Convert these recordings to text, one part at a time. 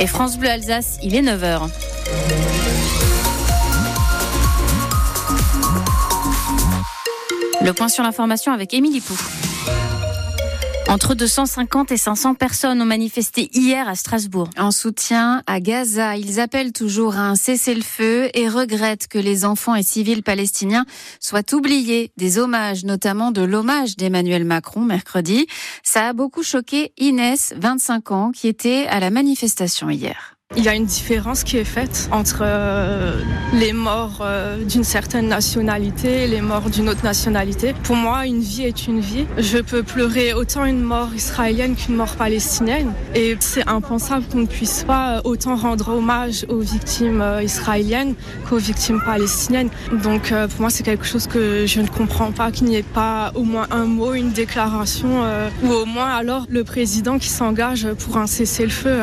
Et France Bleu Alsace, il est 9h. Le point sur l'information avec Émilie Pou. Entre 250 et 500 personnes ont manifesté hier à Strasbourg. En soutien à Gaza, ils appellent toujours à un cessez-le-feu et regrettent que les enfants et civils palestiniens soient oubliés des hommages, notamment de l'hommage d'Emmanuel Macron mercredi. Ça a beaucoup choqué Inès, 25 ans, qui était à la manifestation hier. Il y a une différence qui est faite entre euh, les morts euh, d'une certaine nationalité et les morts d'une autre nationalité. Pour moi, une vie est une vie. Je peux pleurer autant une mort israélienne qu'une mort palestinienne. Et c'est impensable qu'on ne puisse pas autant rendre hommage aux victimes euh, israéliennes qu'aux victimes palestiniennes. Donc pour moi, c'est quelque chose que je ne comprends pas, qu'il n'y ait pas au moins un mot, une déclaration, ou au moins alors le président qui s'engage pour un cessez-le-feu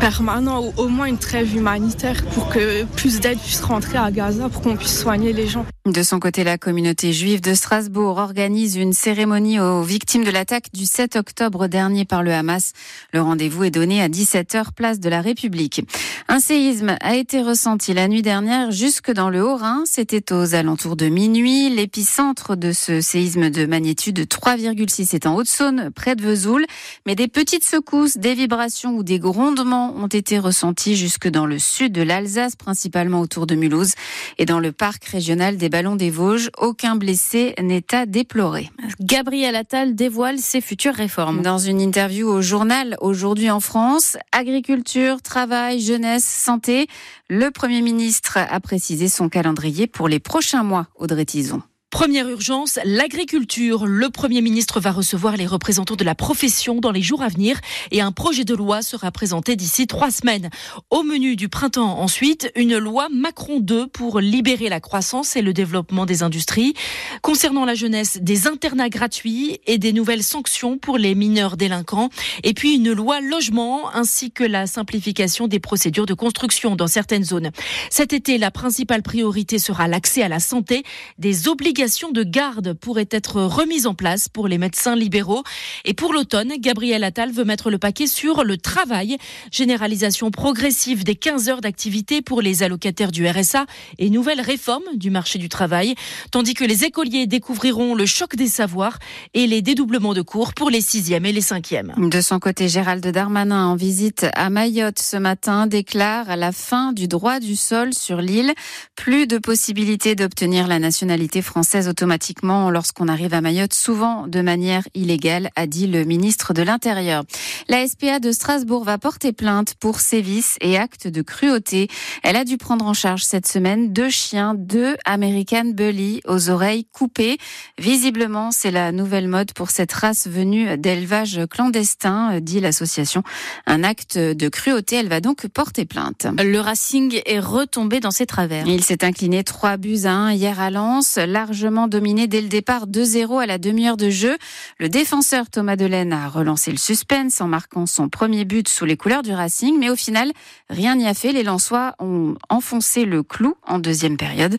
permanent au moins une trêve humanitaire pour que plus d'aide puisse rentrer à Gaza, pour qu'on puisse soigner les gens. De son côté, la communauté juive de Strasbourg organise une cérémonie aux victimes de l'attaque du 7 octobre dernier par le Hamas. Le rendez-vous est donné à 17h, place de la République. Un séisme a été ressenti la nuit dernière jusque dans le Haut-Rhin. C'était aux alentours de minuit. L'épicentre de ce séisme de magnitude 3,6 est en Haute-Saône, près de Vesoul. Mais des petites secousses, des vibrations ou des grondements ont été ressentis jusque dans le sud de l'Alsace, principalement autour de Mulhouse et dans le parc régional des Ballons des Vosges. Aucun blessé n'est à déplorer. Gabriel Attal dévoile ses futures réformes. Dans une interview au journal Aujourd'hui en France, agriculture, travail, jeunesse, santé, le Premier ministre a précisé son calendrier pour les prochains mois, Audrey Tison. Première urgence, l'agriculture. Le Premier ministre va recevoir les représentants de la profession dans les jours à venir et un projet de loi sera présenté d'ici trois semaines. Au menu du printemps ensuite, une loi Macron 2 pour libérer la croissance et le développement des industries. Concernant la jeunesse, des internats gratuits et des nouvelles sanctions pour les mineurs délinquants. Et puis une loi logement ainsi que la simplification des procédures de construction dans certaines zones. Cet été, la principale priorité sera l'accès à la santé, des obligations de garde pourrait être remise en place pour les médecins libéraux. Et pour l'automne, Gabriel Attal veut mettre le paquet sur le travail. Généralisation progressive des 15 heures d'activité pour les allocataires du RSA et nouvelle réforme du marché du travail. Tandis que les écoliers découvriront le choc des savoirs et les dédoublements de cours pour les sixièmes et les cinquièmes. De son côté, Gérald Darmanin, en visite à Mayotte ce matin, déclare à la fin du droit du sol sur l'île. Plus de possibilités d'obtenir la nationalité française automatiquement lorsqu'on arrive à Mayotte, souvent de manière illégale, a dit le ministre de l'Intérieur. La SPA de Strasbourg va porter plainte pour sévices et actes de cruauté. Elle a dû prendre en charge cette semaine deux chiens, deux American Bully aux oreilles coupées. Visiblement, c'est la nouvelle mode pour cette race venue d'élevage clandestin, dit l'association. Un acte de cruauté, elle va donc porter plainte. Le Racing est retombé dans ses travers. Il s'est incliné 3 buts à 1 hier à Lens, large dominé dès le départ 2-0 à la demi-heure de jeu. Le défenseur Thomas Delaine a relancé le suspense en marquant son premier but sous les couleurs du Racing, mais au final, rien n'y a fait. Les Lensois ont enfoncé le clou en deuxième période.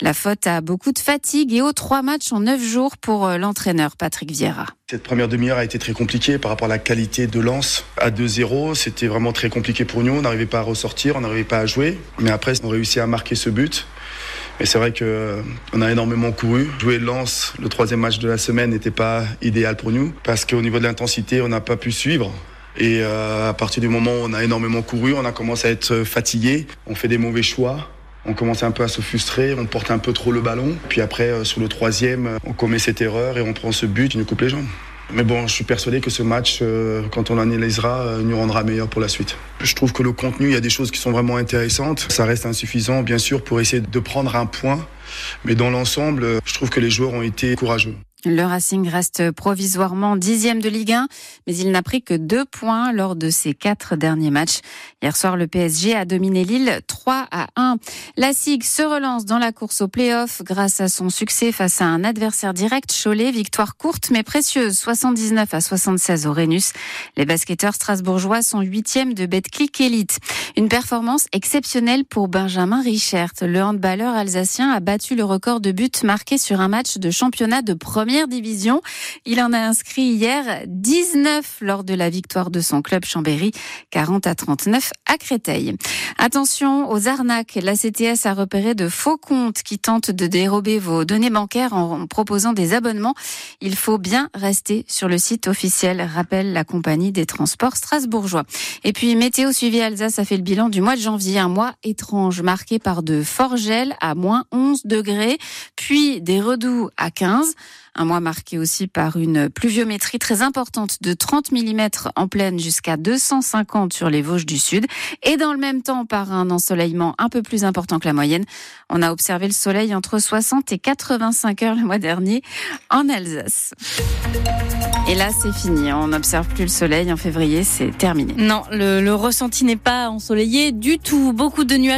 La faute a beaucoup de fatigue et aux trois matchs en neuf jours pour euh, l'entraîneur Patrick Vieira. Cette première demi-heure a été très compliquée par rapport à la qualité de lance à 2-0. C'était vraiment très compliqué pour nous. On n'arrivait pas à ressortir, on n'arrivait pas à jouer. Mais après, on réussit à marquer ce but. Et c'est vrai qu'on euh, a énormément couru. Jouer Lens, le troisième match de la semaine, n'était pas idéal pour nous parce qu'au niveau de l'intensité, on n'a pas pu suivre. Et euh, à partir du moment où on a énormément couru, on a commencé à être fatigué. On fait des mauvais choix. On commence un peu à se frustrer, on porte un peu trop le ballon. Puis après, euh, sur le troisième, on commet cette erreur et on prend ce but, il nous coupe les jambes. Mais bon, je suis persuadé que ce match, euh, quand on l'analysera, euh, nous rendra meilleur pour la suite. Je trouve que le contenu, il y a des choses qui sont vraiment intéressantes. Ça reste insuffisant, bien sûr, pour essayer de prendre un point. Mais dans l'ensemble, je trouve que les joueurs ont été courageux. Le Racing reste provisoirement dixième de Ligue 1, mais il n'a pris que deux points lors de ses quatre derniers matchs. Hier soir, le PSG a dominé Lille 3 à 1. La SIG se relance dans la course au play-off grâce à son succès face à un adversaire direct, Cholet. Victoire courte mais précieuse, 79 à 76 au Rhenus. Les basketteurs strasbourgeois sont huitièmes de Betclic Elite. Une performance exceptionnelle pour Benjamin Richert. Le handballeur alsacien a battu le record de buts marqués sur un match de championnat de première division. Il en a inscrit hier 19 lors de la victoire de son club Chambéry, 40 à 39 à Créteil. Attention aux arnaques. La CTS a repéré de faux comptes qui tentent de dérober vos données bancaires en proposant des abonnements. Il faut bien rester sur le site officiel, rappelle la compagnie des transports strasbourgeois. Et puis, météo suivi Alsace a fait le bilan du mois de janvier, un mois étrange marqué par de forts gels à moins 11 degrés, puis des redoux à 15. Un mois marqué aussi par une pluviométrie très importante de 30 mm en pleine jusqu'à 250 sur les Vosges du Sud. Et dans le même temps, par un ensoleillement un peu plus important que la moyenne. On a observé le soleil entre 60 et 85 heures le mois dernier en Alsace. Et là, c'est fini. On n'observe plus le soleil en février, c'est terminé. Non, le, le ressenti n'est pas ensoleillé du tout. Beaucoup de nuages.